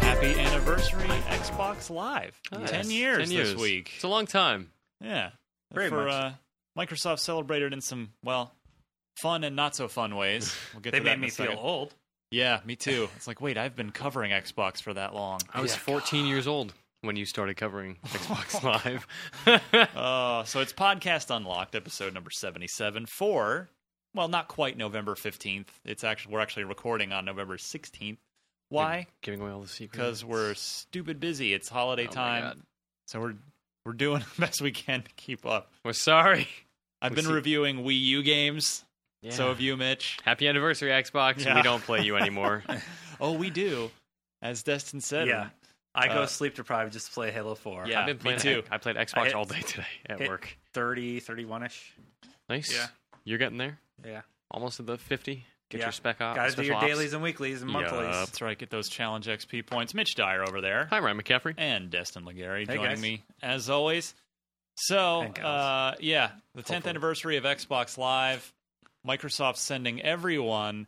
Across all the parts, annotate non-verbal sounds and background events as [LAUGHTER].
Happy anniversary, Xbox Live. Yes. Ten years 10 years. this week. It's a long time. Yeah. Very For, much. Uh, Microsoft celebrated in some, well, fun and not so fun ways. [LAUGHS] We'll get They to that made me feel old. Yeah, me too. It's like, wait, I've been covering Xbox for that long. I was Yeah. 14 years old when you started covering [LAUGHS] Xbox Live. [LAUGHS] Uh, so it's Podcast Unlocked, episode number 77 for, well, not quite November 15th. It's actually, we're actually recording on November 16th. Why? Giving away all the secrets. Because we're stupid busy. It's holiday Oh my time. God. So we're we're doing [LAUGHS] the best we can to keep up. We're sorry. I've We been see- reviewing Wii U games. So Yeah. have you, Mitch. Happy anniversary, Xbox. Yeah. We don't play you [LAUGHS] anymore. Oh, we do. As Destin said. Yeah. I go Uh, sleep deprived just to play Halo 4. Yeah. I've been me playing too. I played Xbox hit- all day today at hit- work. 30, 31 ish. Nice. Yeah. You're getting there. Yeah. Almost at the 50. Get Yeah. your spec op. Gotta do your ops. dailies and weeklies and Yup. monthlies. That's right. Get those challenge XP points. Mitch Dyer over there. Hi, Ryan McCaffrey. And Destin Legarie Hey, joining guys. me as always. So, uh, yeah, the 10th Hopefully. anniversary of Xbox Live. Microsoft sending everyone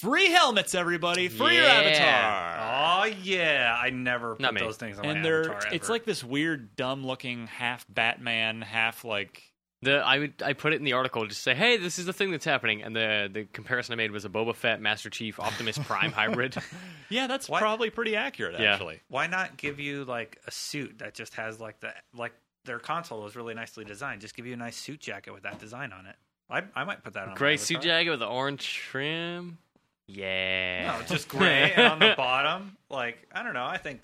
free helmets, everybody, for your avatar. Oh, yeah. I never Not put me. those things on my they're avatar it's ever. like this weird dumb looking half batman half like The I would I put it in the article just say, hey, this is the thing that's happening, and the the comparison I made was a Boba Fett, Master Chief, Optimus Prime hybrid. [LAUGHS] yeah that's What? probably pretty accurate Yeah. actually Why not give you like a suit that just has like the like their console was really nicely designed. Just give you a nice suit jacket with that design on it. I I might put that on. my Gray suit avatar. jacket with the orange trim. Yeah. No, just [LAUGHS] gray and on the bottom. Like I don't know. I think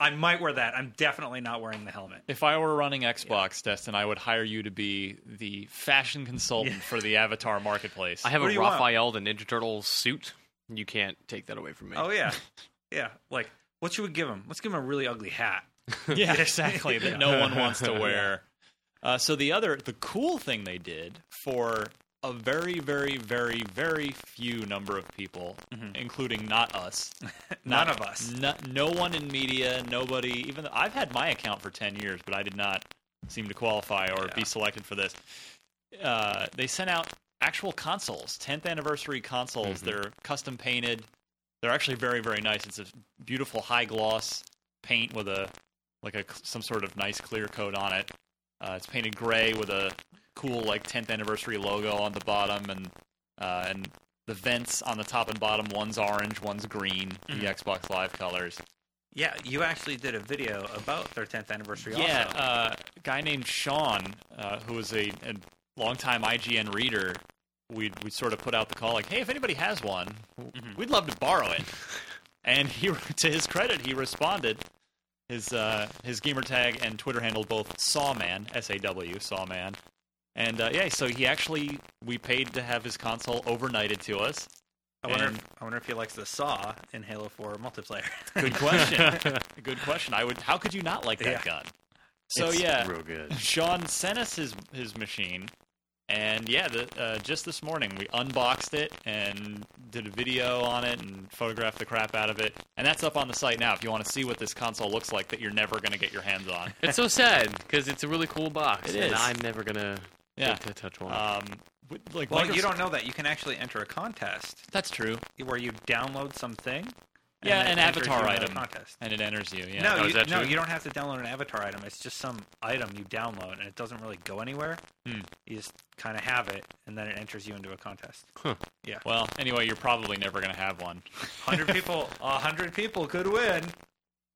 I might wear that. I'm definitely not wearing the helmet. if i were running xbox destin i would hire you to be the fashion consultant for the avatar marketplace I have What do a you want? Raphael the Ninja Turtle suit. You can't take that away from me. Oh yeah, [LAUGHS] yeah. Like what should we give him? Let's give him a really ugly hat. [LAUGHS] yeah exactly that Yeah. no one wants to wear uh, so the other the cool thing they did for a very very very very few number of people including not us [LAUGHS] None Not- of us. No, no one in media, nobody. Even though I've had my account for ten years, but I did not seem to qualify or Yeah. be selected for this. Uh, they sent out actual consoles, 10th anniversary consoles. Mhm. They're custom painted. They're actually very very nice. It's a beautiful high gloss paint with a like a some sort of nice clear coat on it. Uh, it's painted gray with a cool like 10th anniversary logo on the bottom and uh, and the vents on the top and bottom. One's orange, one's green. The Mhm. Xbox Live colors. Yeah, you actually did a video about their 10th anniversary. Yeah, also. uh, a guy named Sean, uh, who was a, a longtime IGN reader, we we sort of put out the call like, hey, if anybody has one, Mhm. we'd love to borrow it. [LAUGHS] and he, [LAUGHS] to his credit, he responded. His uh, his gamer tag and Twitter handle both Sawman, S A W, Sawman. And uh, yeah, so he actually we paid to have his console overnighted to us. I wonder. If, I wonder if he likes the saw in Halo 4 multiplayer. [LAUGHS] Good question. [LAUGHS] Good question. I would. How could you not like that Yeah. gun? So It's yeah, real good. Sean sent us his his machine, and yeah, the, uh, just this morning we unboxed it and did a video on it and photographed the crap out of it, and that's up on the site now. If you want to see what this console looks like, that you're never going to get your hands on. It's so sad because it's a really cool box, It and is. I'm never gonna Yeah. get to touch one. Um, like well, Microsoft- you don't know that. You can actually enter a contest That's true. where you download something. Yeah, an it enters you avatar item. contest. And it enters you. Yeah. No, Oh, you, is that no, true? you don't have to download an avatar item. It's just some item you download, and it doesn't really go anywhere. Hmm. You just kind of have it, and then it enters you into a contest. Yeah. Well, anyway, you're probably never going to have one. [LAUGHS] Hundred people, hundred people could win.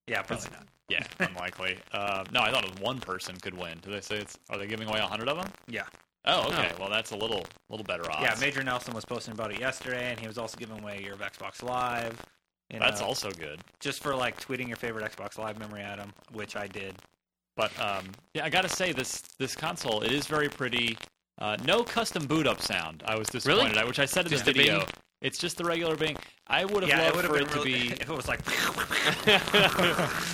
Yeah, probably not. [LAUGHS] Yeah, unlikely. Uh, no, I thought it was one person could win. Do they say it's? Are they giving away a hundred of them? Yeah, Oh, okay. Well, that's a little little better odds. yeah. Major Nelson was posting about it yesterday, and he was also giving away your Xbox Live. You That's know, also good. just for like tweeting your favorite Xbox Live memory at him, which I did. But um, yeah, I gotta say this this console it is very pretty. Uh, no custom boot up sound. I was disappointed, at, which I said in Just the the video. Bing? It's just the regular Bing. I would have yeah, loved have for it to really, be [LAUGHS] if it was like. [LAUGHS] [LAUGHS]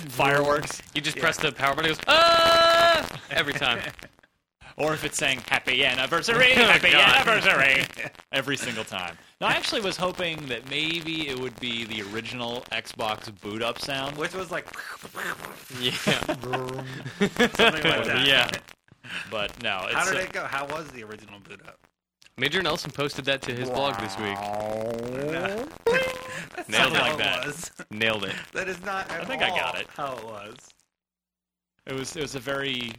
fireworks. you just yeah. press the power button, it goes ah every time. Or if it's saying "Happy Anniversary, [LAUGHS] Happy God. Anniversary" [LAUGHS] every single time. Now, I actually was hoping that maybe it would be the original Xbox boot up sound. Which was like Yeah. [LAUGHS] something like that. Yeah. But no, it's How did uh, it go? How was the original boot up? Major Nelson posted that to his blog this week. That's Nailed not it. how like that. was. Nailed it. That is not. At I think I got it. How it was. It was it was a very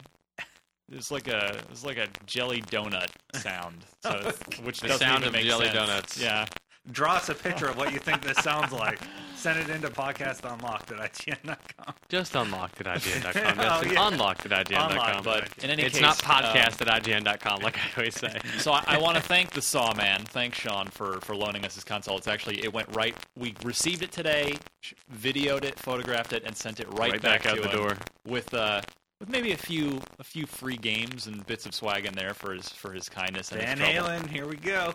it was like a it's like a jelly donut sound. So [LAUGHS] it's- which The doesn't sound even of make jelly sense. donuts. Yeah. Draw us a picture of what you think this sounds like. [LAUGHS] Send it into podcast unlocked at IGN.com. Just unlocked at IGN.com. [LAUGHS] Oh, That's an yeah. unlocked at IGN.com. Unlocked, But in any it's case, not uh, podcast at IGN.com, like I always say. so I, I want to thank the Saw Man. Thanks Sean for for loaning us his console. It's actually it went right. We received it today, videoed it, photographed it, and sent it right, Right back out to the him door. with uh with maybe a few a few free games and bits of swag in there for his for his kindness and Van his trouble. Halen, here we go.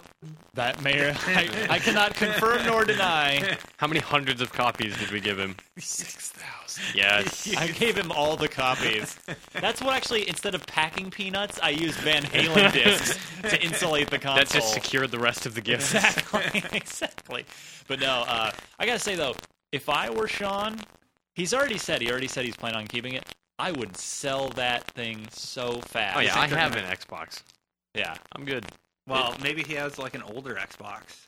That may I, I cannot confirm nor deny. [LAUGHS] How many hundreds of copies did we give him? Six thousand. Yes. I gave him all the copies. That's what actually, instead of packing peanuts, I used Van Halen discs [LAUGHS] to insulate the console. That just secured the rest of the gifts. Exactly, [LAUGHS] exactly. But no, uh, I gotta say though, if I were Sean, he's already said he already said he's planning on keeping it. I would sell that thing so fast. Oh yeah, I have an Xbox. yeah. I'm good. Well, maybe he has like an older Xbox.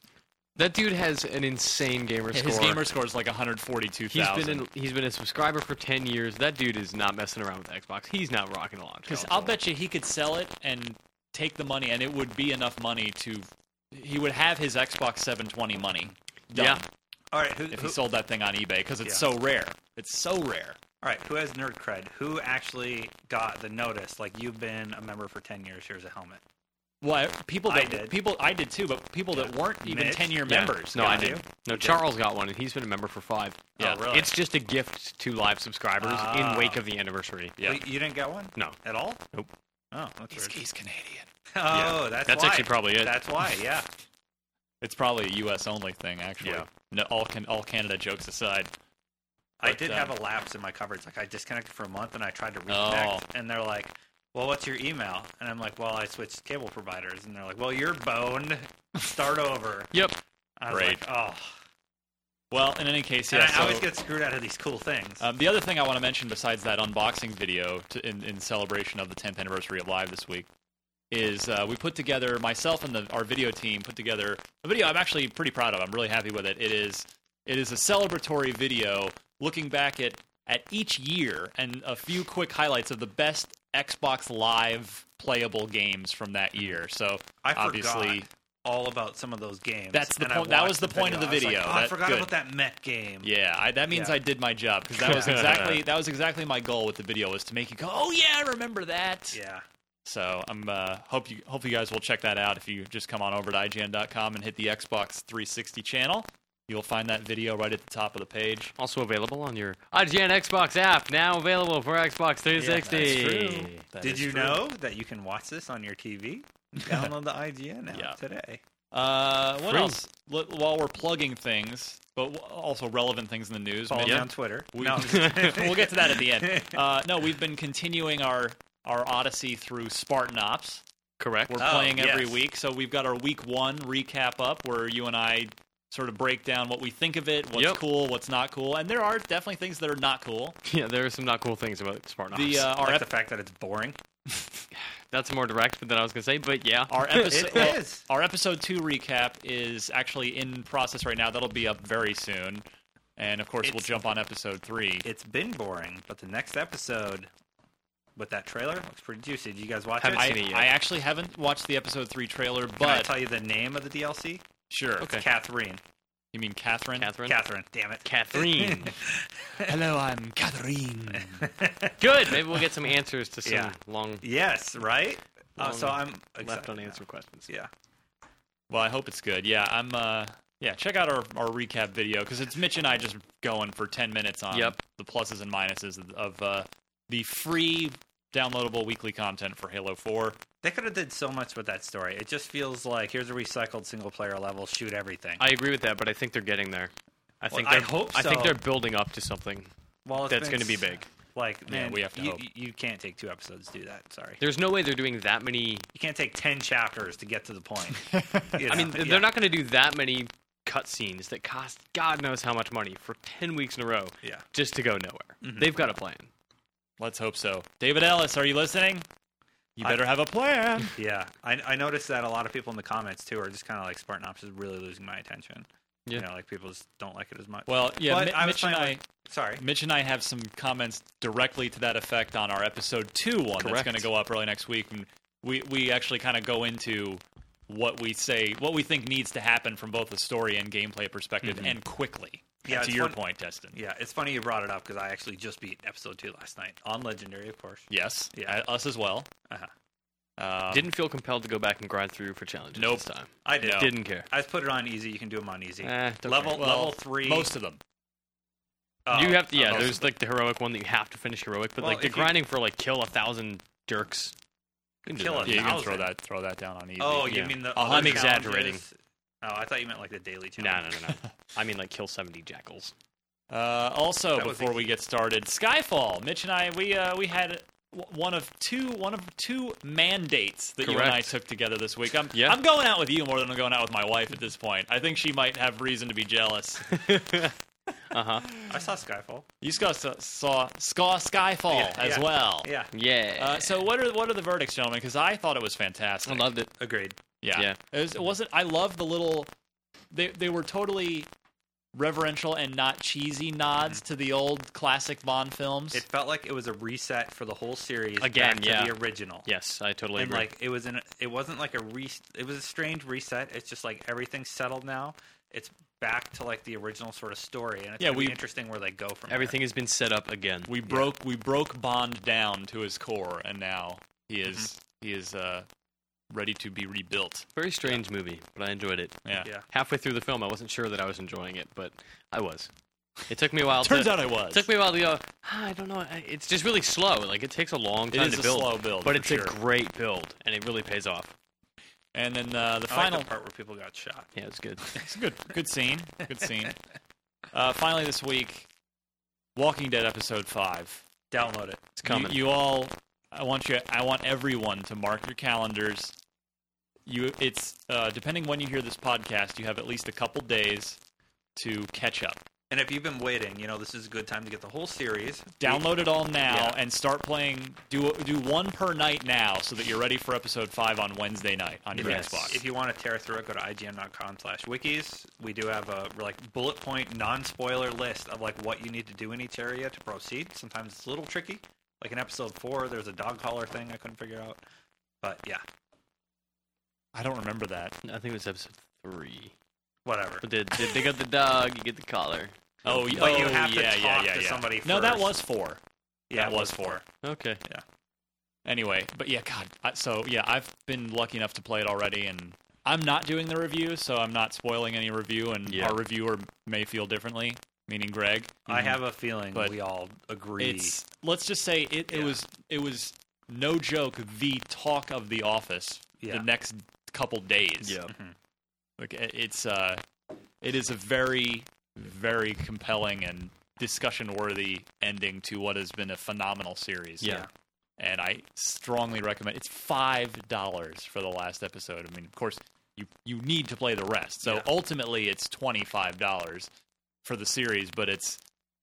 That dude has an insane gamer score. His gamer score is like 142,000. He's been in, he's been a subscriber for ten years. That dude is not messing around with Xbox. He's not rocking a launch. Because. I'll bet you he could sell it and take the money, and it would be enough money to. He would have his Xbox 720 money done Yeah. All right, who, if who, he sold that thing on eBay because it's Yeah. so rare. It's so rare. All right, who has nerd cred? Who actually got the notice? Like you've been a member for ten years. Here's a helmet. Well, I- people I did. people I did too, but people that weren't even Mitch? 10 year Yeah. members. No, I it. didn't. No, You did? Charles got one, and he's been a member for five. Yeah. Oh, really? It's just a gift to live subscribers Ah. in wake of the anniversary. Yeah. Well, you didn't get one No. at all. Nope. Oh, that's He's, weird. he's Canadian. [LAUGHS] Oh, that's That's why. actually probably it. That's why. Yeah. [LAUGHS] It's probably a U.S. only thing, actually. Yeah. No, all can, all Canada jokes aside. I did uh, have a lapse in my coverage. Like I disconnected for a month and I tried to Oh. reconnect, and they're like, "Well, what's your email?" And I'm like, "Well, I switched cable providers," and they're like, "Well, you're boned. Start over." Yep. I was Great. like, "Oh." Well, in any case, And yeah. I so, always get screwed out of these cool things. um, the other thing I want to mention, besides that unboxing video to, in, in celebration of the 10th anniversary of Live this week, is uh, we put together myself and the, our video team put together a video I'm actually pretty proud of. I'm really happy with it. It is it is a celebratory video looking back at at each year and a few quick highlights of the best Xbox Live playable games from that year. So I obviously. forgot all about some of those games. That's the point- that was the point of the I like, video. oh, I forgot good. about that mech game. Yeah, I, that means Yeah. I did my job because that was [LAUGHS] exactly that was exactly my goal with the video was to make you go, oh yeah, I remember that. Yeah. So I'm uh, hope you hope you guys will check that out if you just come on over to IGN.com and hit the Xbox 360 channel. You'll find that video right at the top of the page. Also available on your IGN Xbox app, now available for Xbox 360. Yeah, that's That Did you true. know that you can watch this on your TV? [LAUGHS] Download the IGN app Yeah. today. Uh, what Free. else? L- while we're plugging things, but w- also relevant things in the news. Follow maybe- me on Twitter. We, no. [LAUGHS] we'll get to that at the end. [LAUGHS] Uh, no, we've been continuing our our odyssey through Spartan Ops. Correct. We're Oh, playing every yes. week, so we've got our week one recap up where you and I sort of break down what we think of it, what's Yep. cool, what's not cool, and there are definitely things that are not cool. [LAUGHS] Yeah, there are some not cool things about Spartan Ops. The uh, our like ep- the fact that it's boring. [LAUGHS] That's more direct than I was going to say, but yeah. our [LAUGHS] episode It well, our episode two recap is actually in process right now. That'll be up very soon, and of course we'll jump on episode three. It's been boring, but the next episode with that trailer looks pretty juicy. Did you guys watch Haven't it? I, it yet. I actually haven't watched the episode three trailer, Can I but tell you the name of the DLC? Sure. Okay. Catherine. You mean Catherine? Catherine? Catherine. Damn it. Catherine. [LAUGHS] Hello, I'm Catherine. [LAUGHS] Good. Maybe we'll get some answers to some Yeah. long yes, right? Uh, so I'm left excited unanswered now. questions. Yeah. Well, I hope it's good. Yeah, I'm. uh Yeah, check out our, our recap video because it's Mitch and I just going for ten minutes on Yep. the pluses and minuses of, of uh, the free downloadable weekly content for Halo Four. They could have did so much with that story. It just feels like here's a recycled single player level, shoot everything. I agree with that, but I think they're getting there. I think I they're, hope I think so. they're building up to something well, it's that's been going to be s- big. Like, Yeah, man, we have to you, hope. you can't take two episodes to do that. Sorry, There's no way they're doing that many. you can't take ten chapters to get to the point. [LAUGHS] You I mean, know? they're Yeah. not going to do that many cutscenes that cost God knows how much money for ten weeks in a row Yeah. just to go nowhere. Mhm. They've got a plan. Let's hope so. David Ellis, are you listening? You I- better have a plan. [LAUGHS] Yeah, I, I noticed that a lot of people in the comments too are just kind of like Spartan Ops is really losing my attention. Yeah. You know, like people just don't like it as much. Well, yeah, But Mi- Mitch and I, to- Sorry. Mitch and I have some comments directly to that effect on our episode two one that's going to go up early next week. And we we actually kind of go into what we say, what we think needs to happen from both a story and gameplay perspective, mm-hmm. and quickly. Yeah, to your fun- point, Destin. Yeah, it's funny you brought it up because I actually just beat episode two last night on Legendary, of course. Yes, Yeah. uh, us as well. Uh-huh. Um, Didn't feel compelled to go back and grind through for challenges Nope. this time. I did. No. Didn't care. I just put it on easy. You can do them on easy. Eh, level well, level three. most of them. oh, you have to, yeah. oh, there's like the heroic one that you have to finish heroic, but Well, like the if you- grinding for like kill a thousand dirks. you can do Kill that. a Yeah, you can throw that throw that down on easy. Oh, you yeah. mean the? Other I'm exaggerating. Challenges? Oh, I thought you meant like the daily No, challenge. no, no, no. I mean like kill seventy jackals. Uh, also, That was before we get started, Skyfall. Mitch and I, we uh, we had w- one of two one of two mandates that you and I Correct. took together this week. I'm Yeah. I'm going out with you more than I'm going out with my wife at this point. I think she might have reason to be jealous. [LAUGHS] Uh huh. I saw Skyfall. You saw saw, saw Ska Skyfall Yeah, as yeah. well. Yeah, Yeah. Uh, so what are what are the verdicts, gentlemen? Because I thought it was fantastic. I loved it. agreed. Yeah. Yeah. It, was, it wasn't. I love the little. They they were totally reverential and not cheesy nods to the old classic Bond films. It felt like it was a reset for the whole series Again, yeah. to the original. Yes, I totally and agree. like it was in. It wasn't like a re. It was a strange reset. It's just like everything's settled now. It's back to like the original sort of story, and it's Yeah, we- interesting where they go from. Everything has been set up again. we broke we broke Bond down to his core, and now he is he is uh, ready to be rebuilt. Very strange movie, but I enjoyed it. Yeah. Yeah. Halfway through the film, I wasn't sure that I was enjoying it, but I was. It took me a while. [LAUGHS] Turns to, out I was. It took me a while to go. "Ah, I don't know. It's just really slow. Like it takes a long time is to a build, slow build, but it's sure. a great build, and it really pays off. And then uh, the I final. like the part where people got shot. Yeah, it's good. [LAUGHS] It's a good good scene. Good scene. Uh, finally, this week, Walking Dead episode five. Download it. It's coming. You, you all, I want you. I want everyone to mark your calendars. You, it's uh, depending when you hear this podcast, you have at least a couple days to catch up. And if you've been waiting, you know this is a good time to get the whole series. Download it all now Yeah. and start playing. Do do one per night now, so that you're ready for episode five on Wednesday night on your Yes. Xbox. If you want to tear through it, go to ign.com/wikis. We do have a like bullet point, non-spoiler list of like what you need to do in each area to proceed. Sometimes it's a little tricky. Like in episode four, there's a dog collar thing I couldn't figure out. But yeah, I don't remember that. I think it was episode three. whatever. But they, they, they got the dog. You get the collar. Oh, But oh you have to yeah, talk yeah, yeah, to yeah. somebody No, that was four. Yeah, that it was four. Okay. Yeah. Anyway, but yeah, God. I, so yeah, I've been lucky enough to play it already, and I'm not doing the review, so I'm not spoiling any review, and Yeah. our reviewer may feel differently, meaning Greg. I have a feeling But we all agree. It's let's just say it, it Yeah. was it was no joke the talk of the office Yeah. the next couple days. Yeah. Mhm. Like it- it's uh, it is a very very compelling and discussion worthy ending to what has been a phenomenal series. Yeah. and I strongly recommend. It's five dollars for the last episode. I mean, of course, you you need to play the rest. So Yeah. ultimately, it's twenty five dollars for the series. But it's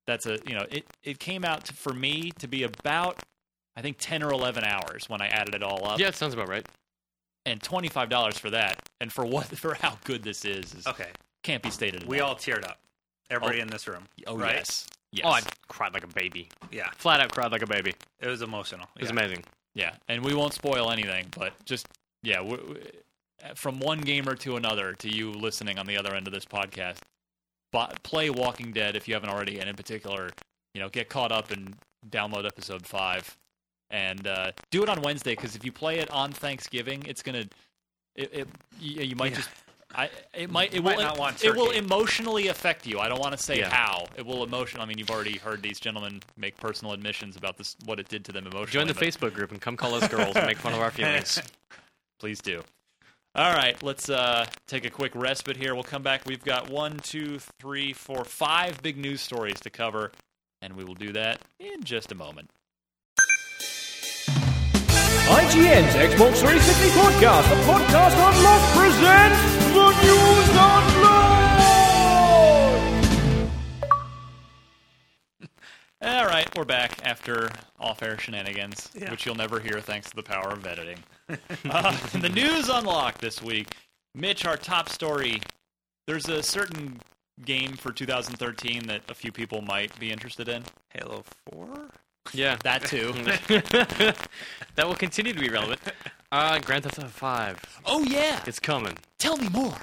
that's a you know it it came out to, for me to be about I think ten or eleven hours when I added it all up. Yeah, it sounds about right. and twenty five dollars for that, and for what [LAUGHS] for how good this is, is okay. can't be stated. We enough. all teared up. Everybody oh. in this room. oh right? yes yes Oh, I cried like a baby. Yeah, Flat out cried like a baby. it was emotional. It was yeah. amazing. Yeah, and we won't spoil anything, but just yeah, w- w- from one gamer to another, to you listening on the other end of this podcast, play Walking Dead if you haven't already, and in particular, you know, get caught up and download episode five, and uh, do it on Wednesday because if you play it on Thanksgiving, it's gonna, it, it you, you might Yeah. just. I, it might it will not want it will emotionally affect you. I don't want to say Yeah. how it will emotion. I mean, you've already heard these gentlemen make personal admissions about this, what it did to them emotionally. Join the but- Facebook group and come call us girls and make fun of our [LAUGHS] feelings. Please do. All right, let's uh, take a quick respite here. We'll come back. We've got one, two, three, four, five big news stories to cover, and we will do that in just a moment. IGN's Xbox 360 podcast, the podcast unlocked presents the news unlocked. [LAUGHS] All right, we're back after off-air shenanigans, Yeah. which you'll never hear thanks to the power of editing. Uh, [LAUGHS] the news unlocked this week. Mitch, our top story. There's a certain game for 2013 that a few people might be interested in. Halo Four. Yeah. That too. [LAUGHS] that will continue to be relevant. Uh, Grand Theft Auto 5. oh yeah, It's coming. tell me more.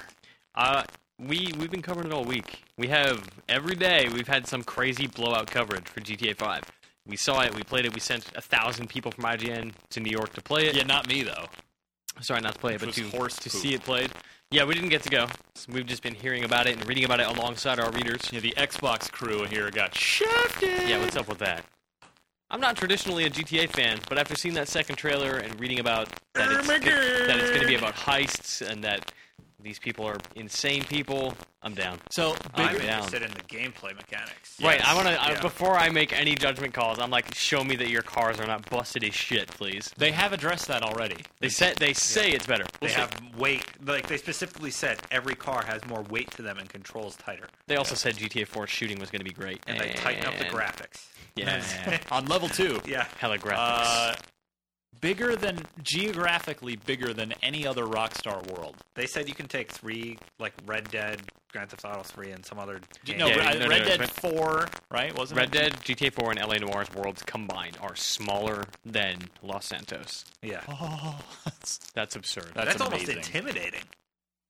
Uh, we we've been covering it all week. We have every day we've had some crazy blowout coverage for GTA 5. We saw it, we played it, we sent a thousand people from IGN to New York to play it. Yeah, not me though. Sorry, not to play it, but to to see it played. Yeah, we didn't get to go. So we've just been hearing about it and reading about it alongside our readers. Yeah, the Xbox crew here got shafted. Yeah, what's up with that? I'm not traditionally a GTA fan, but after seeing that second trailer and reading about that it's, that it's going to be about heists and that these people are insane people, I'm down. So I'm bigger, down. interested in the gameplay mechanics. Right, I want to yeah. before I make any judgment calls. I'm like, show me that your cars are not busted as shit, please. they have addressed that already. They said they say it's better. They We'll see. have weight. Like they specifically said, every car has more weight to them and controls tighter. They also said GTA 4 shooting was going to be great, And they tighten up the graphics. Yeah, [LAUGHS] On level two, Yeah. hella graphics. uh, bigger than geographically bigger than any other Rockstar world. They said you can take three, like Red Dead, Grand Theft Auto 3, and some other. Games. No, Yeah, Red, no, no, Red no, Dead Red- Four, right? Wasn't Red it? Dead, GTA 4, and LA Noire's worlds combined are smaller than Los Santos. Yeah. Oh, that's, That's absurd. that's, That's, almost intimidating.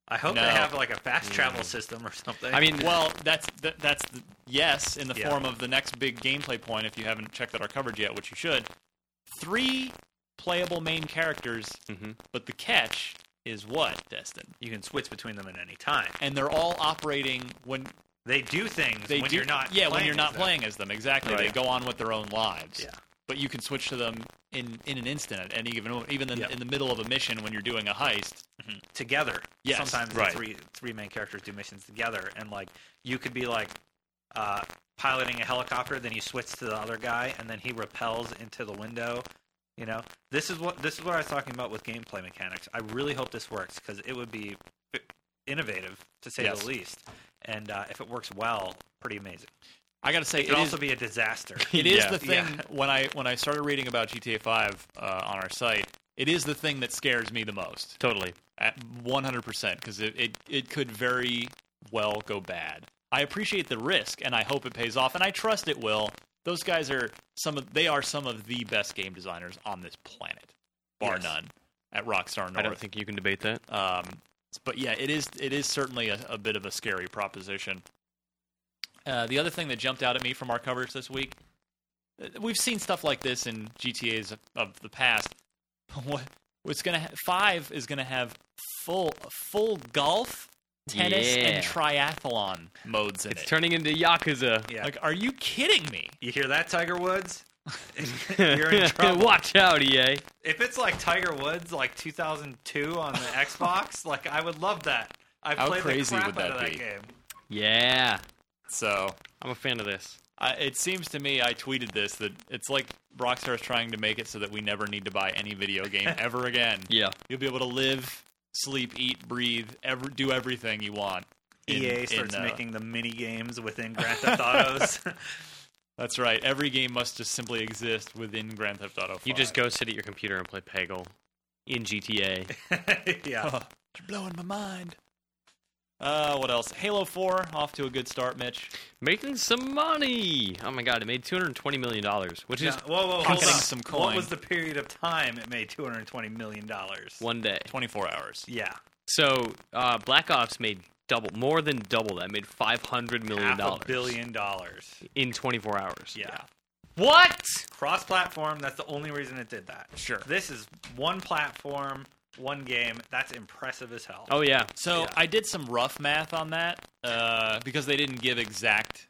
I hope No. they have like a fast mm. travel system or something. I mean, Well, that's that, that's the, yes in the Yeah. form of the next big gameplay point. If you haven't checked out our coverage yet, which you should, three playable main characters, Mhm. but the catch is what Destin, you can switch between them at any time. and they're all operating when They do things they when do. you're not. yeah, when playing you're not as them. playing as them. Exactly, they go on with their own lives. Yeah. but you can switch to them in, in an instant at any given moment, even in, Yeah. in the middle of a mission when you're doing a heist. together. Yes, Sometimes right. the three three main characters do missions together, and like you could be like uh, piloting a helicopter, then you switch to the other guy, and then he repels into the window. You know, this is what this is what I was talking about with gameplay mechanics. I really hope this works because it would be innovative to say Yes. the least, and uh, if it works well, pretty amazing. I got to say, It could it is- also be a disaster. [LAUGHS] It is Yeah. the thing Yeah. when I when I started reading about GTA 5 uh, on our site. It is the thing that scares me the most, totally. at 100%, because it, it it could very well go bad. I appreciate the risk, and I hope it pays off, and I trust it will. Those guys are some of they are some of the best game designers on this planet, bar Yes. none. At Rockstar North, I don't think you can debate that. um, but yeah, it is it is certainly a, a bit of a scary proposition. Uh, the other thing that jumped out at me from our coverage this week, uh, we've seen stuff like this in GTA's of, of the past. What what's gonna ha- five is gonna have full full golf, tennis, Yeah. and triathlon modes in It's it. It's turning into Yakuza. Yeah. Like, are you kidding me? you hear that, Tiger Woods? [LAUGHS] You're in [LAUGHS] trouble. Watch out, EA. If it's like Tiger Woods, like 2002 on the Xbox, [LAUGHS] like I would love that. I How played crazy the crap would that out of that be? game. Yeah, So I'm a fan of this. I, it seems to me, I tweeted this that it's like Rockstar is trying to make it so that we never need to buy any video game ever again. Yeah. You'll be able to live, sleep, eat, breathe, ever do everything you want. in- EA in, starts uh, making the mini games within [LAUGHS] Grand Theft Autos. [LAUGHS] That's right. Every game must just simply exist within Grand Theft Auto. 5. You just go sit at your computer and play Peggle in GTA. [LAUGHS] yeah. You're blowing my mind. Uh, what else? Halo 4 off to a good start, Mitch. Making some money. Oh my god, it made 220 million dollars, which yeah. is Whoa, whoa, hold Pocketing on. some What was the period of time it made 220 million dollars? one day. 24 hours. Yeah, So, uh, Black Ops made double, more than double that. Made 500 million half a dollars billion dollars. in 24 hours. Yeah. What? Cross-platform. That's the only reason it did that. Sure. This is one platform, one game. That's impressive as hell. Oh yeah. So Yeah. I did some rough math on that uh, because they didn't give exact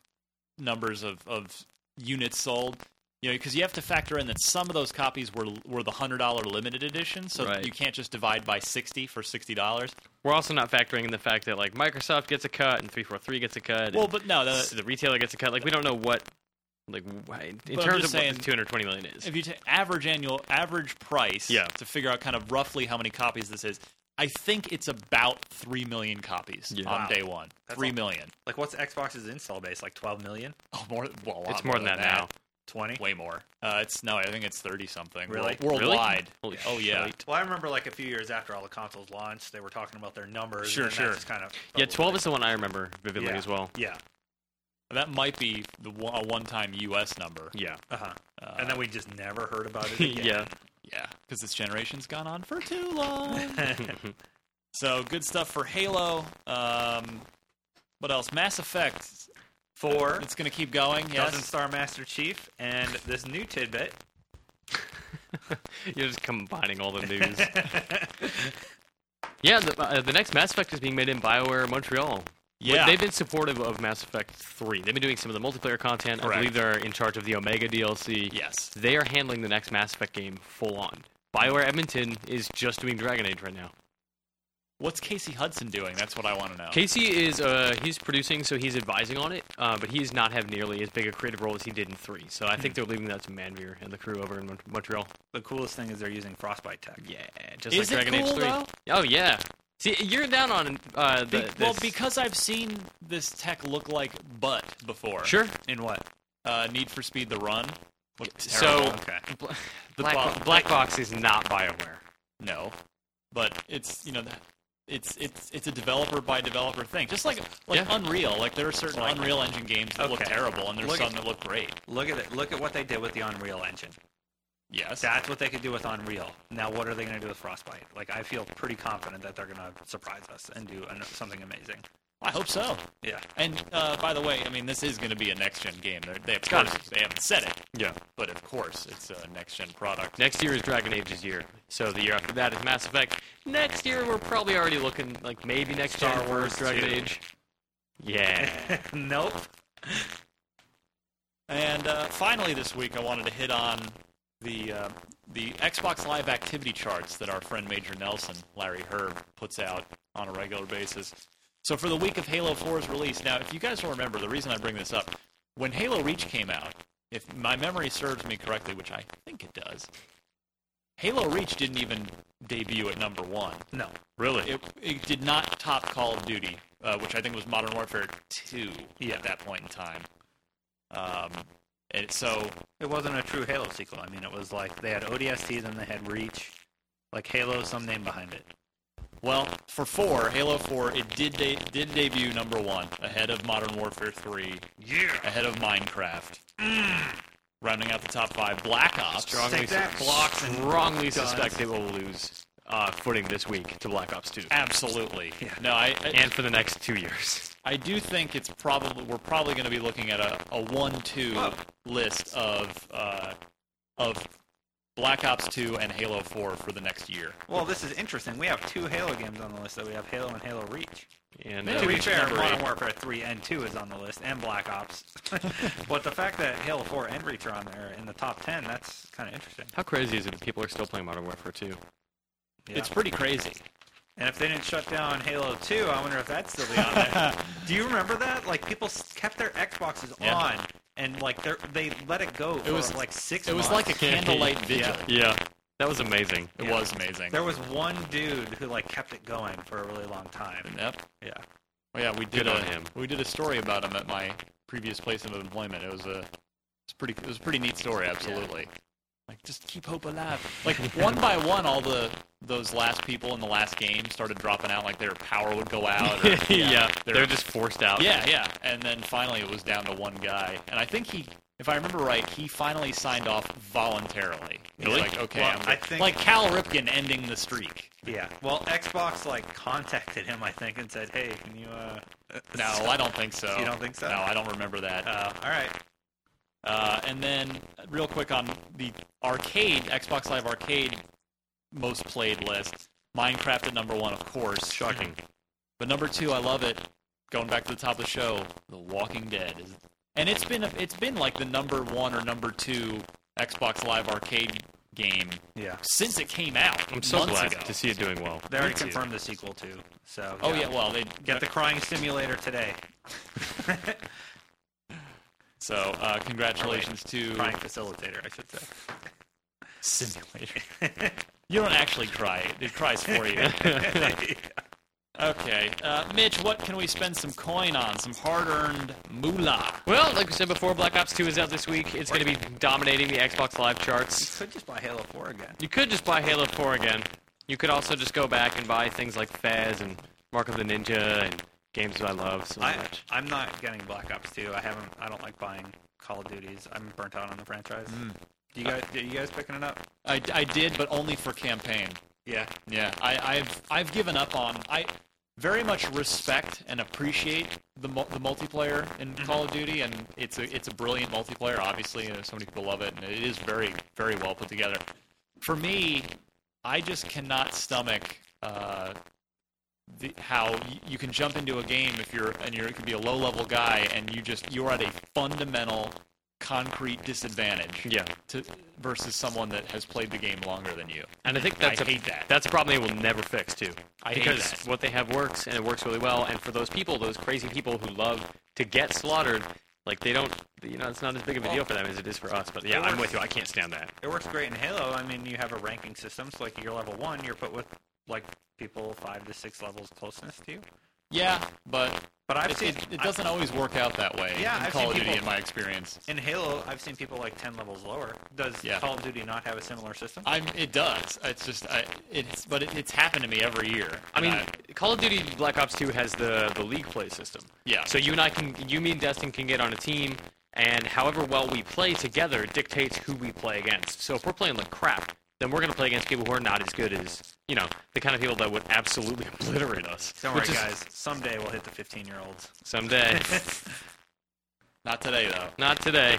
numbers of, of units sold. You know, because you have to factor in that some of those copies were were the hundred dollar limited edition, so Right. you can't just divide by sixty for sixty dollars. We're also not factoring in the fact that like Microsoft gets a cut and 343 gets a cut. Well, and but no, the, the retailer gets a cut. Like we don't know what Like w- in But I'm terms of just what saying- 220 million is. If you take average annual average price Yeah. to figure out kind of roughly how many copies this is, I think it's about three million copies Yeah. on Wow. day one. That's Three a- million. Like, what's Xbox's install base? Like 12 million? Oh, more. Well, a lot it's more than that, now. 20? Way more. Uh, it's no, I think it's thirty something. Really? World- Really? Worldwide. Holy oh yeah. shite. Well, I remember like a few years after all the consoles launched, they were talking about their numbers. Sure, and sure. That just kind of Yeah, 12 is the one I remember vividly Yeah. as well. Yeah. That might be the a one-time U.S. number. Yeah. Uh huh. Uh, and then we just never heard about it [LAUGHS] again. yeah. Yeah, because this generation's gone on for too long. [LAUGHS] so good stuff for Halo. Um, what else? Mass Effect. Four. It's going to keep going. Dozen Yes. Star Master Chief, and this new tidbit. [LAUGHS] You're just combining all the news. yeah, the, uh, the next Mass Effect is being made in BioWare Montreal. Yeah. They've been supportive of Mass Effect 3. They've been doing some of the multiplayer content. Correct. I believe they're in charge of the Omega DLC. Yes. They are handling the next Mass Effect game full on. BioWare Edmonton is just doing Dragon Age right now. What's Casey Hudson doing? That's what I want to know. Casey is uh, he's producing, so he's advising on it, uh, but he does not have nearly as big a creative role as he did in three. So I think they're leaving that to Manveer and the crew over in Montreal. The coolest thing is they're using Frostbite tech. Yeah, just Is like Dragon cool, Age three. though? Oh yeah. See, you're down on uh, the, Be- well, this- because I've seen this tech look like butt before. sure. In what? Uh, Need for Speed: The Run. Looked So terrible. Okay. [LAUGHS] Bla- The Black, bo- Bo- Black Box is not Bioware. No, but it's you know that it's it's it's a developer by developer thing. Just like like Yeah. Unreal, like there are certain Like- Unreal Engine games that look Okay. terrible, and there's Look some at- that look great. Look at it. Look at what they did with the Unreal Engine. Yes, That's what they could do with Unreal. Now, what are they going to do with Frostbite? Like, I feel pretty confident that they're going to surprise us and do an- something amazing. I hope so. Yeah. And uh, by the way, I mean this is going to be a next gen game. They're, they of course they haven't said it, Yeah. but of course it's a next gen product. Next year is Dragon Age's year. So the year after that is Mass Effect. Next year we're probably already looking like maybe next Star gen Wars Dragon 2. Age. [LAUGHS] Yeah. nope. And uh, finally, this week I wanted to hit on the uh, the Xbox Live activity charts that our friend Major Nelson, Larry Hryb, puts out on a regular basis. So for the week of Halo 4's release, now if you guys will remember, the reason I bring this up, when Halo Reach came out, if my memory serves me correctly, which I think it does, Halo Reach didn't even debut at number one. No. Really? It, it did not top Call of Duty, uh, which I think was Modern Warfare 2 Yeah. at that point in time. Um, and so It wasn't a true Halo sequel. I mean, it was like they had ODST, then they had Reach. Like Halo, some name behind it. Well, for four, Halo Four, it did de- did debut number one, ahead of Modern Warfare Three, Yeah. ahead of Minecraft. Mm. Rounding out the top five, Black Ops. Strongly, Take su- blocks and strongly guns. suspect it will lose uh, footing this week to Black Ops 2. Absolutely. Yeah. No, I I, And for the next two years. [LAUGHS] I do think it's probably we're probably going to be looking at a, a one-two Oh. list of uh, of Black Ops Two and Halo Four for the next year. Well, this is interesting. We have two Halo games on the list. That we have Halo and Halo Reach. And Yeah, to uh, be Reach fair, Modern. Warfare 3 and 2 is on the list, and Black Ops. [LAUGHS] but the fact that Halo 4 and Reach are on there in the top 10, that's kind of interesting. how crazy is it that people are still playing Modern Warfare 2? Yeah. It's pretty crazy. And if they didn't shut down Halo 2, I wonder if that'd still be on there. Do you remember that? Like people kept their Xboxes Yeah. on, and like they they let it go for was- like six. It was like a candlelight vigil. Yeah. That was amazing. It Yeah. was amazing. There was one dude who like kept it going for a really long time. Yep. Yeah. Well, yeah, we did Good a on him. we did a story about him at my previous place of employment. It was a it's pretty it was a pretty neat story. Absolutely. Like just keep hope alive. Like one by one, all the those last people in the last game started dropping out. Like their power would go out. Or, [LAUGHS] yeah. their- They're just forced out. yeah, yeah. And then finally, it was down to one guy. And I think he, if I remember right, he finally signed off voluntarily. Really? like, okay, Well, I'm I think- like Cal Ripken ending the streak. Yeah. Well, Xbox like contacted him, I think, and said, "Hey, can you?" uh No, I don't think so. You don't think so? No, I don't remember that. Uh, all right. Uh, and then, real quick on the arcade, Xbox Live Arcade most played list, Minecraft at number one, of course. Shocking. But number two, I love it. Going back to the top of the show, The Walking Dead, is, and it's been it's been like the number one or number two Xbox Live Arcade game Yeah. since it came out. I'm so glad ago. to see it doing well. They already confirmed the sequel too. So. Oh yeah, well they Get the crying simulator today. [LAUGHS] So uh, congratulations to Crying facilitator, I should say. Simulator. [LAUGHS] you don't actually cry; it, it cries for you. [LAUGHS] Okay, uh, Mitch, what can we spend some coin on? Some hard-earned moolah. Well, like we said before, Black Ops 2 is out this week. It's going to be dominating the Xbox Live charts. You could just buy Halo 4 again. You could just buy Halo 4 again. You could also just go back and buy things like Fez and Mark of the Ninja and games that I love so I, much. I'm not getting Black Ops 2. I haven't. I don't like buying Call of Duties. I'm burnt out on the franchise. Do you guys? Are you guys picking it up? I, I did, but only for campaign. Yeah. Yeah, I, I've I've given up on. I very much respect and appreciate the the multiplayer in Call of Duty, and it's a it's a brilliant multiplayer. Obviously, and so many people love it, and it is very very well put together. For me, I just cannot stomach uh, the, how y- you can jump into a game if you're and you're you could be a low level guy, and you just you're at a fundamental concrete disadvantage Yeah. to versus someone that has played the game longer than you. And I think that's I a, hate that. That's a problem they will never fix too. I hate because that. what they have works and it works really well. And for those people, those crazy people who love to get slaughtered, like they don't, you know, it's not as big of a deal for them as it is for us. But yeah, It I'm with you. I can't stand that. It works great in Halo. I mean, you have a ranking system, so like you're level one, you're put with like people five to six levels closeness to you. Yeah, but But I've it, seen it, it doesn't always work out that way Yeah, in I've Call of Duty, people- in my experience. in Halo. I've seen people like ten levels lower. Does Yeah. Call of Duty not have a similar system? I'm, it does. It's just, I, it's, but it, it's happened to me every year. I And mean, Call of Duty Black Ops 2 has the the league play system. yeah. So you and I can, you, me, and Destin can get on a team, and however well we play together dictates who we play against. So if we're playing like crap, then we're going to play against people who are not as good as, you know, the kind of people that would absolutely [LAUGHS] obliterate us. Don't worry, which is guys. Someday we'll hit the 15 year olds. Someday. [LAUGHS] not today though. Not today.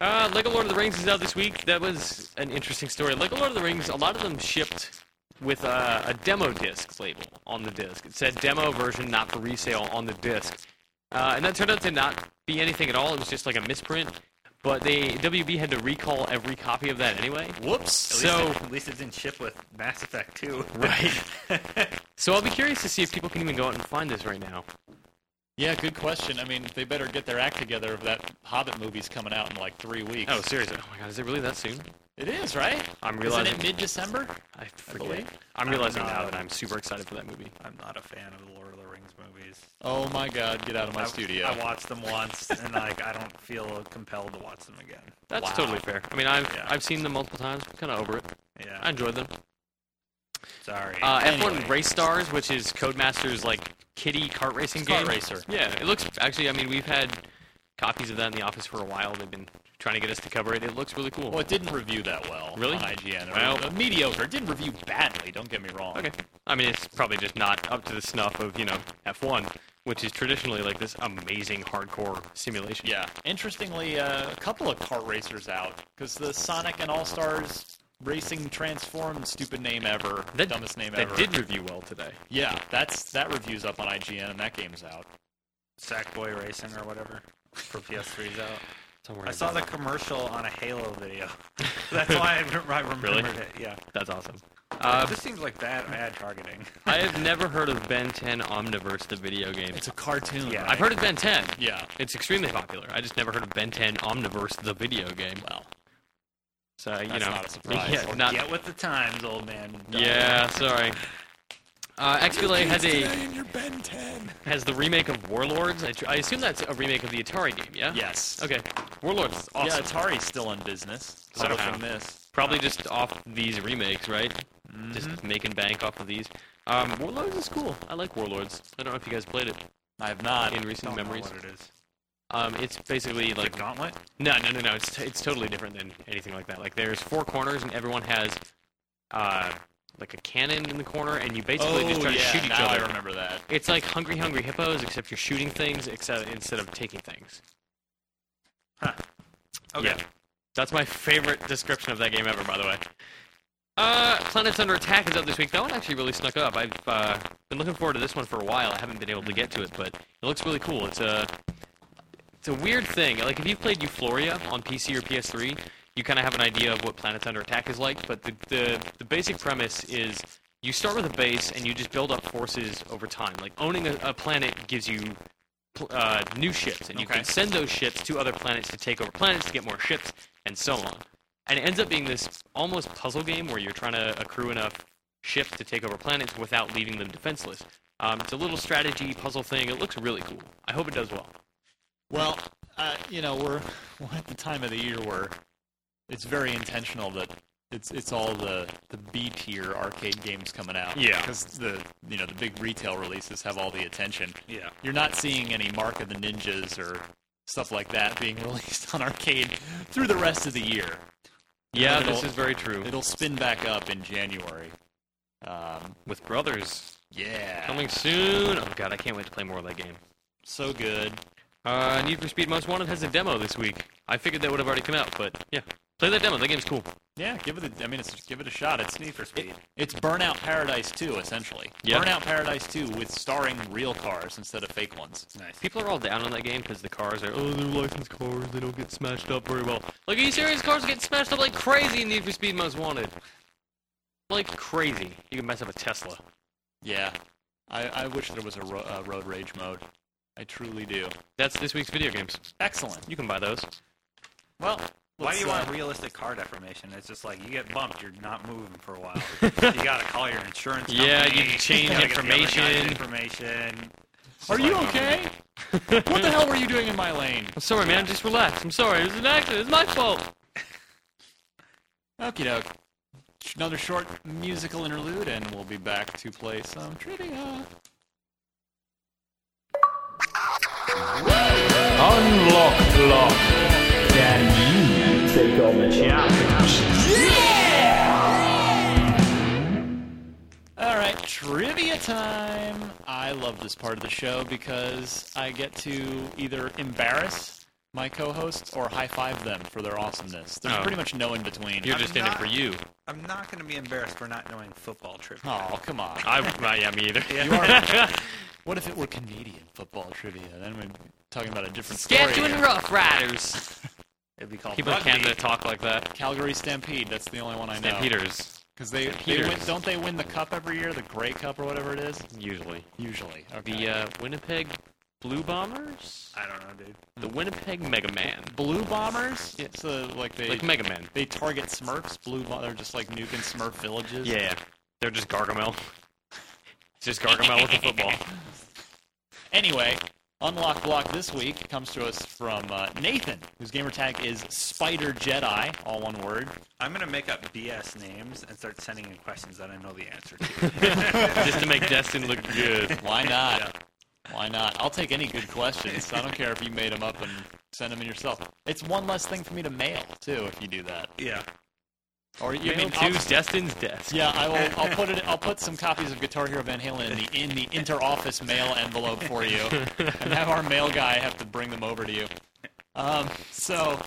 Uh, Lego Lord of the Rings is out this week. That was an interesting story. Lego Lord of the Rings, a lot of them shipped with a, a demo disc label on the disc. It said demo version, not for resale, on the disc. Uh, and that turned out to not be anything at all. It was just like a misprint. But they WB had to recall every copy of that anyway. Whoops. At So- least it, at least it didn't ship with Mass Effect 2. Right. [LAUGHS] So I'll be curious to see if people can even go out and find this right now. Yeah, good question. I mean, they better get their act together. If that Hobbit movie's coming out in like three weeks. Oh, seriously? Oh my god, is it really that soon? it is right. I'm realizing. Isn't realizing. it mid-December? I forget. believe. I'm realizing I'm now not- that I'm super excited for that movie. I'm not a fan of the Lord of the Rings movies. Oh my God! Get out of my I, studio. I watched them once, and like I don't feel compelled to watch them again. That's Wow. totally fair. I mean, I've Yeah. I've seen them multiple times. Kind of over it. Yeah. I enjoyed them. sorry. Uh, Anyway. F1 Race Stars, which is Codemasters like kitty kart racing It's game. Kart Racer. Yeah, it looks actually. I mean, we've had copies of that in the office for a while. They've been trying to get us to cover it. It looks really cool. Well, it didn't review that well Really? on IGN. It Well- was, uh, mediocre. It didn't review badly. Don't get me wrong. Okay. I mean, it's probably just not up to the snuff of you know F1, which is traditionally like this amazing hardcore simulation. Yeah. Interestingly, uh, a couple of kart racers out because the Sonic and All Stars Racing Transformed, stupid name ever, That, dumbest name that ever. did review well today. Yeah, that's that review's up on IGN and that game's out. Sackboy Racing or whatever for PS3's out. Don't I saw the commercial on a Halo video. [LAUGHS] That's why I, rem- I remembered Really? it. Yeah. That's awesome. Uh, Uh, this seems like bad ad targeting. [LAUGHS] I have never heard of Ben 10 Omniverse, the video game. It's a cartoon. Yeah. right? I've heard of Ben 10. Yeah. It's extremely popular. I just never heard of Ben 10 Omniverse, the video game. Well, So you That's know, not a [LAUGHS] surprise. Yeah, not, Get with the times, old man. yeah. Sorry. Uh, XBLA has a Ben 10. has the remake of Warlords. I, tr- I assume that's a remake of the Atari game. Yeah. Yes. Okay. Warlords is awesome. Yeah, Atari's still in business. Somehow. Publishing this. Probably just off these remakes, right? Just making bank off of these. Um, Warlords is cool. I like Warlords. I don't know if you guys played it I have not. in recent Don't know what it is. Um, it's basically Like like Gauntlet? No, no, no, no. It's it's totally different than anything like that. Like there's four corners and everyone has uh like a cannon in the corner and you basically oh, just try yeah, to shoot each now other. I remember that. It's like Hungry Hungry Hippos except you're shooting things except instead of taking things. Huh. Okay. Yeah. That's my favorite description of that game ever, by the way. Uh, Planets Under Attack is out this week. That one actually really snuck up. I've uh, been looking forward to this one for a while. I haven't been able to get to it, but it looks really cool. It's a it's a weird thing. Like if you've played Eufloria on PC or PS3, you kind of have an idea of what Planets Under Attack is like. But the, the the basic premise is you start with a base and you just build up forces over time. Like owning a, a planet gives you uh, new ships, and you Okay. can send those ships to other planets to take over planets to get more ships, and so on. And it ends up being this almost puzzle game where you're trying to accrue enough ships to take over planets without leaving them defenseless. Um, it's a little strategy puzzle thing. It looks really cool. I hope it does well. Well, uh, you know, we're, [LAUGHS] we're at the time of the year where it's very intentional that it's it's all the the B tier arcade games coming out. Yeah. because the you know the big retail releases have all the attention. Yeah. You're not seeing any Mark of the Ninjas or stuff like that being [LAUGHS] released on arcade through the rest of the year. Yeah, It'll- this is very true. It'll spin back up in January. Um, With Brothers yeah, coming soon. Oh god, I can't wait to play more of that game. so good. Uh, Need for Speed Most Wanted has a demo this week. I figured that would have already come out, but yeah, play that demo. That game's cool. Yeah, give it. A, I mean, it's give it a shot. It's Need for Speed. It's Burnout Paradise 2, essentially. Yeah. Burnout Paradise 2 with starring real cars instead of fake ones. Nice. People are all down on that game because the cars are oh they're licensed cars. They don't get smashed up very well. Like, are you serious? Cars get smashed up like crazy in Need for Speed Most Wanted. Like crazy. You can mess up a Tesla. Yeah. I, I wish there was a ro- uh, road rage mode. I truly do. That's this week's video games. Excellent. You can buy those. Well, Why do you want realistic car deformation? It's just like you get bumped, you're not moving for a while. [LAUGHS] you gotta call your insurance company. Yeah, you change [LAUGHS] gotta get the other guy's information. information. It's Are just you like, okay? Oh, what the hell were you doing in my lane? I'm sorry, man. Just relax. I'm sorry. It was an accident. It's my fault. [LAUGHS] Okie doke. Another short musical interlude, and we'll be back to play some trivia. Unlock lock. Can you take on the challenge? All right, trivia time. I love this part of the show because I get to either embarrass my co-hosts or high five them for their awesomeness. There's Oh. pretty much no in between. You're I'm just in it not- for you. I'm not gonna be embarrassed for not knowing football trivia. Oh, come on. I, [LAUGHS] yeah, me either. You are- [LAUGHS] what if it were Canadian football trivia? Then we'd be talking about a different story. Saskatchewan Rough Riders. It'd be called People in. Canada talk like that. Calgary Stampede. That's the only one I know. Stampeders, Because they, they win, don't they win the cup every year, the Grey Cup or whatever it is? usually. Usually. Okay. The uh, Winnipeg Blue Bombers? I don't know, dude. The Winnipeg Mega Man. Blue Bombers. So like they Like Mega Man. they target Smurfs. Blue. Bo- they're just like nuking Smurf villages. Yeah, yeah. They're just Gargamel. It's [LAUGHS] just Gargamel with a football. [LAUGHS] Anyway, unlock block this week comes to us from uh, Nathan, whose gamer tag is Spider Jedi, all one word. I'm gonna make up BS names and start sending in questions that I know the answer to. [LAUGHS] just to make Destin look good. Why not? Why not? I'll take any good questions. I don't care if you made them up and send them in yourself. It's one less thing for me to mail too if you do that. yeah. Or you mean I'll- Destin's desk. Yeah, I will. I'll put it. I'll put some copies of Guitar Hero Van Halen in the in the inter-office mail envelope for you, and have our mail guy have to bring them over to you. Um, so,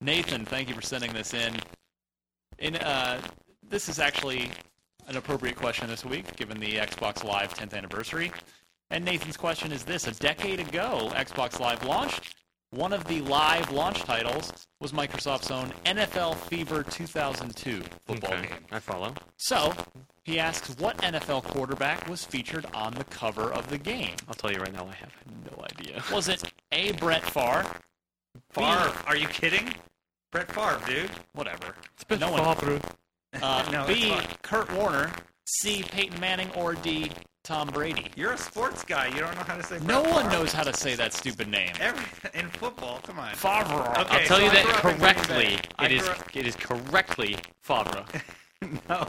Nathan, thank you for sending this in. In uh, this is actually an appropriate question this week, given the Xbox Live 10th anniversary. And Nathan's question is this: A decade ago, Xbox Live launched. One of the live launch titles was Microsoft's own NFL Fever 2002 football Okay, game. I follow. So, he asks what NFL quarterback was featured on the cover of the game. I'll tell you right now, I have no idea. [LAUGHS] Was it A. Brett Favre? Favre, are you kidding? Brett Favre, dude. Whatever. It's been no one. Uh, [LAUGHS] No, B. Kurt Warner. C. Peyton Manning. Or D. Tom Brady. You're a sports guy. You don't know how to say. No Brett one Favre. knows how to say that stupid name. Every in football. Come on. Favre. Okay, I'll tell so you I that grew up in Green correctly. Bay. I It is grew up- it is correctly Favre. [LAUGHS] No.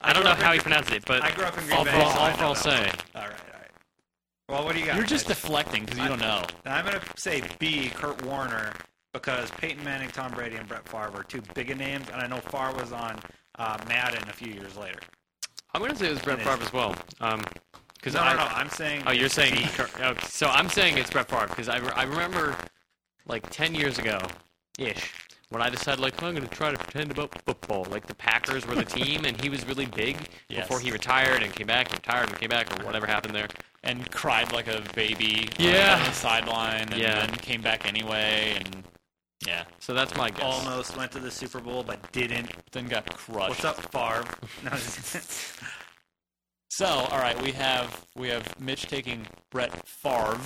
I don't grew know up in how he pronounced it, but I grew up in Green all Bay. so I all for know all that. say. All right, all right. Well, what do you got? You're just guys? deflecting because you don't know. I'm gonna say B. Kurt Warner because Peyton Manning, Tom Brady, and Brett Favre are two big names, and I know Favre was on uh, Madden a few years later. I'm gonna say it was Brett. Favre as well. Um, because No, I, no, no. I'm saying. Oh, you're saying. Oh, so I'm saying it's Brett Favre because I, re- I remember like 10 years ago ish when I decided like I'm going to try to pretend about football like the Packers were the [LAUGHS] team and he was really big Yes. before he retired and came back and retired and came back or whatever happened there. And cried like a baby Yeah. on the sideline and Yeah. then came back anyway. And yeah, So that's my guess. Almost went to the Super Bowl, but didn't. then got crushed. What's up, Favre? [LAUGHS] No, [LAUGHS] So, all right, we have we have Mitch taking Brett Favre,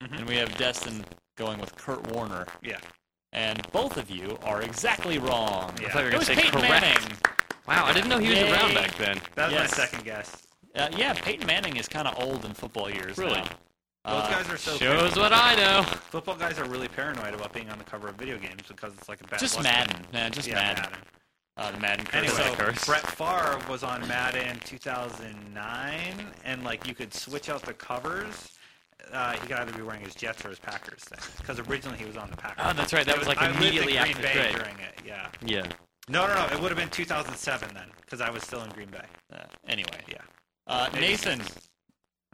and we have Destin going with Kurt Warner. Yeah. And both of you are exactly wrong. Yeah. I thought you were It gonna was say Peyton correct. Manning. Wow, I didn't know he was Yay. around back then. That was Yes. my second guess. Uh, yeah, Peyton Manning is kind of old in football years. Really? now. Those Uh, guys are so Shows what I know. Football guys are really paranoid about being on the cover of video games because it's like a bad just luck Madden, thing. man, just Yeah, Madden. Madden. Uh, the Madden curse. Anyway, So- curse. Brett Favre was on Madden 2009, and like you could switch out the covers. Uh, he could either be wearing his Jets or his Packers thing, because originally he was on the Packers. Oh, that's right. That It was like I lived in immediately Green after the Bay during it. Yeah. Yeah. No, no, no. It would have been 2007 then, because I was still in Green Bay. uh, anyway, Yeah. uh, Maybe Nathan,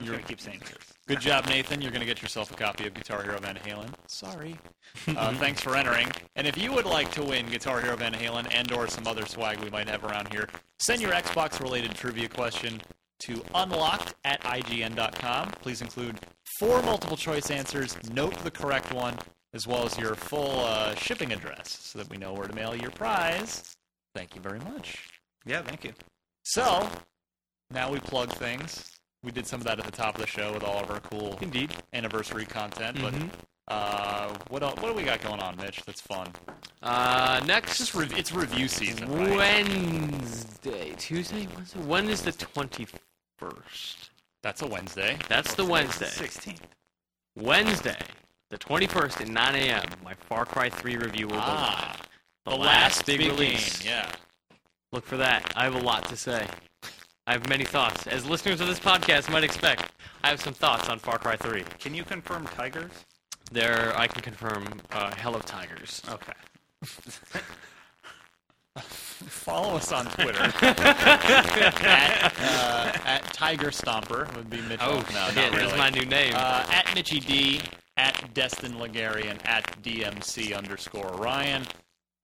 You're, gonna keep saying yours. good job, Nathan. You're going to get yourself a copy of Guitar Hero Van Halen. Sorry. [LAUGHS] Uh, thanks for entering. And if you would like to win Guitar Hero Van Halen and/or some other swag we might have around here, send your Xbox-related trivia question to unlocked at ign.com. Please include four multiple-choice answers. Note the correct one, as well as your full uh, shipping address, so that we know where to mail your prize. Thank you very much. Yeah, thank you. So now we plug things. We did some of that at the top of the show with all of our cool Indeed. anniversary content. Mhm. But uh, what else, what do we got going on, Mitch? That's fun. Uh, next just rev- it's review season. Right? Wednesday, Tuesday, Wednesday. When is the twenty first? That's a Wednesday. That's the Wednesday. 16th. Wednesday, the twenty first at nine a.m. My Far Cry Three review will go Ah, live. the last big, release. game. Yeah. Look for that. I have a lot to say. I have many thoughts. As listeners of this podcast might expect, I have some thoughts on Far Cry 3. Can you confirm Tigers? There, I can confirm uh, Hello Tigers. Okay. [LAUGHS] Follow us on Twitter [LAUGHS] at, uh, at Tiger Stomper would be Mitchell. Oh, no, shit, not that's really. my new name. Uh, at Mitchie D, at Destin Legarian, at DMC underscore Ryan.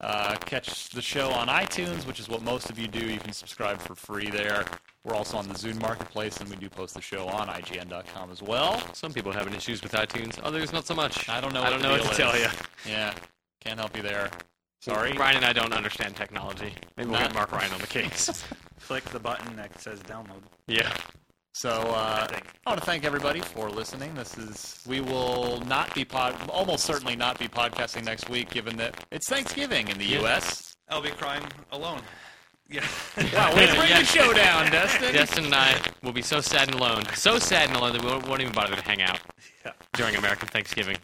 Uh, catch the show on iTunes, which is what most of you do. You can subscribe for free there. We're also on the Zune Marketplace, and we do post the show on IGN.com as well. Some people having issues with iTunes, others not so much. I don't know. I don't the know what deal to tell you. Yeah, can't help you there. Sorry. Ryan and I don't understand technology. Maybe we'll Not- get Mark Ryan on the case. [LAUGHS] Click the button that says download. yeah. So uh, I. I want to thank everybody for listening. This is we will not be pod, almost certainly not be podcasting next week, given that it's Thanksgiving in the U.S. I'll be crying alone. Yeah. Wow, way to bring Yeah. the show down, Destin. Destin and I will be so sad and alone. So sad and alone that we won't, won't even bother to hang out Yeah. during American Thanksgiving.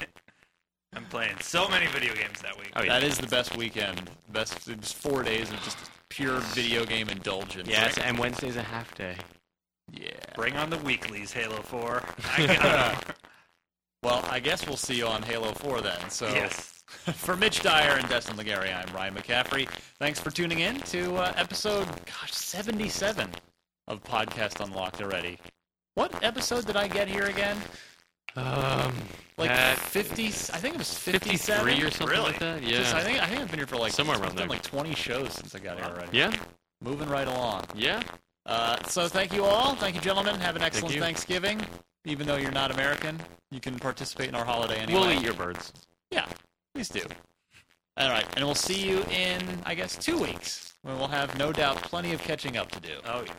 I'm playing so many video games that week. Oh, yeah. That is the best weekend. Best just four days of just pure video game indulgence. Yes, and Wednesday's a half day. Yeah. Bring on the weeklies, Halo 4. [LAUGHS] I got 'em. [LAUGHS] Well, I guess we'll see you on Halo 4 then. So yes. [LAUGHS] for Mitch Dyer and Destin Legarie, I'm Ryan McCaffrey. Thanks for tuning in to uh, episode, gosh, 77 of Podcast Unlocked already. What episode did I get here again? Um, Like at 50, I think it was 57. 53 or something Really? like that. Yeah. Just, I think I think I've been here for like Somewhere around there. like 20 shows since I got here already. yeah. Moving right along. Yeah. Uh, so thank you all. Thank you, gentlemen. Have an excellent you. Thanksgiving. Even though you're not American, you can participate in our holiday anyway. We'll eat your birds. Yeah, please do. All right, and we'll see you in, I guess, two weeks when we'll have no doubt plenty of catching up to do. Oh, yeah.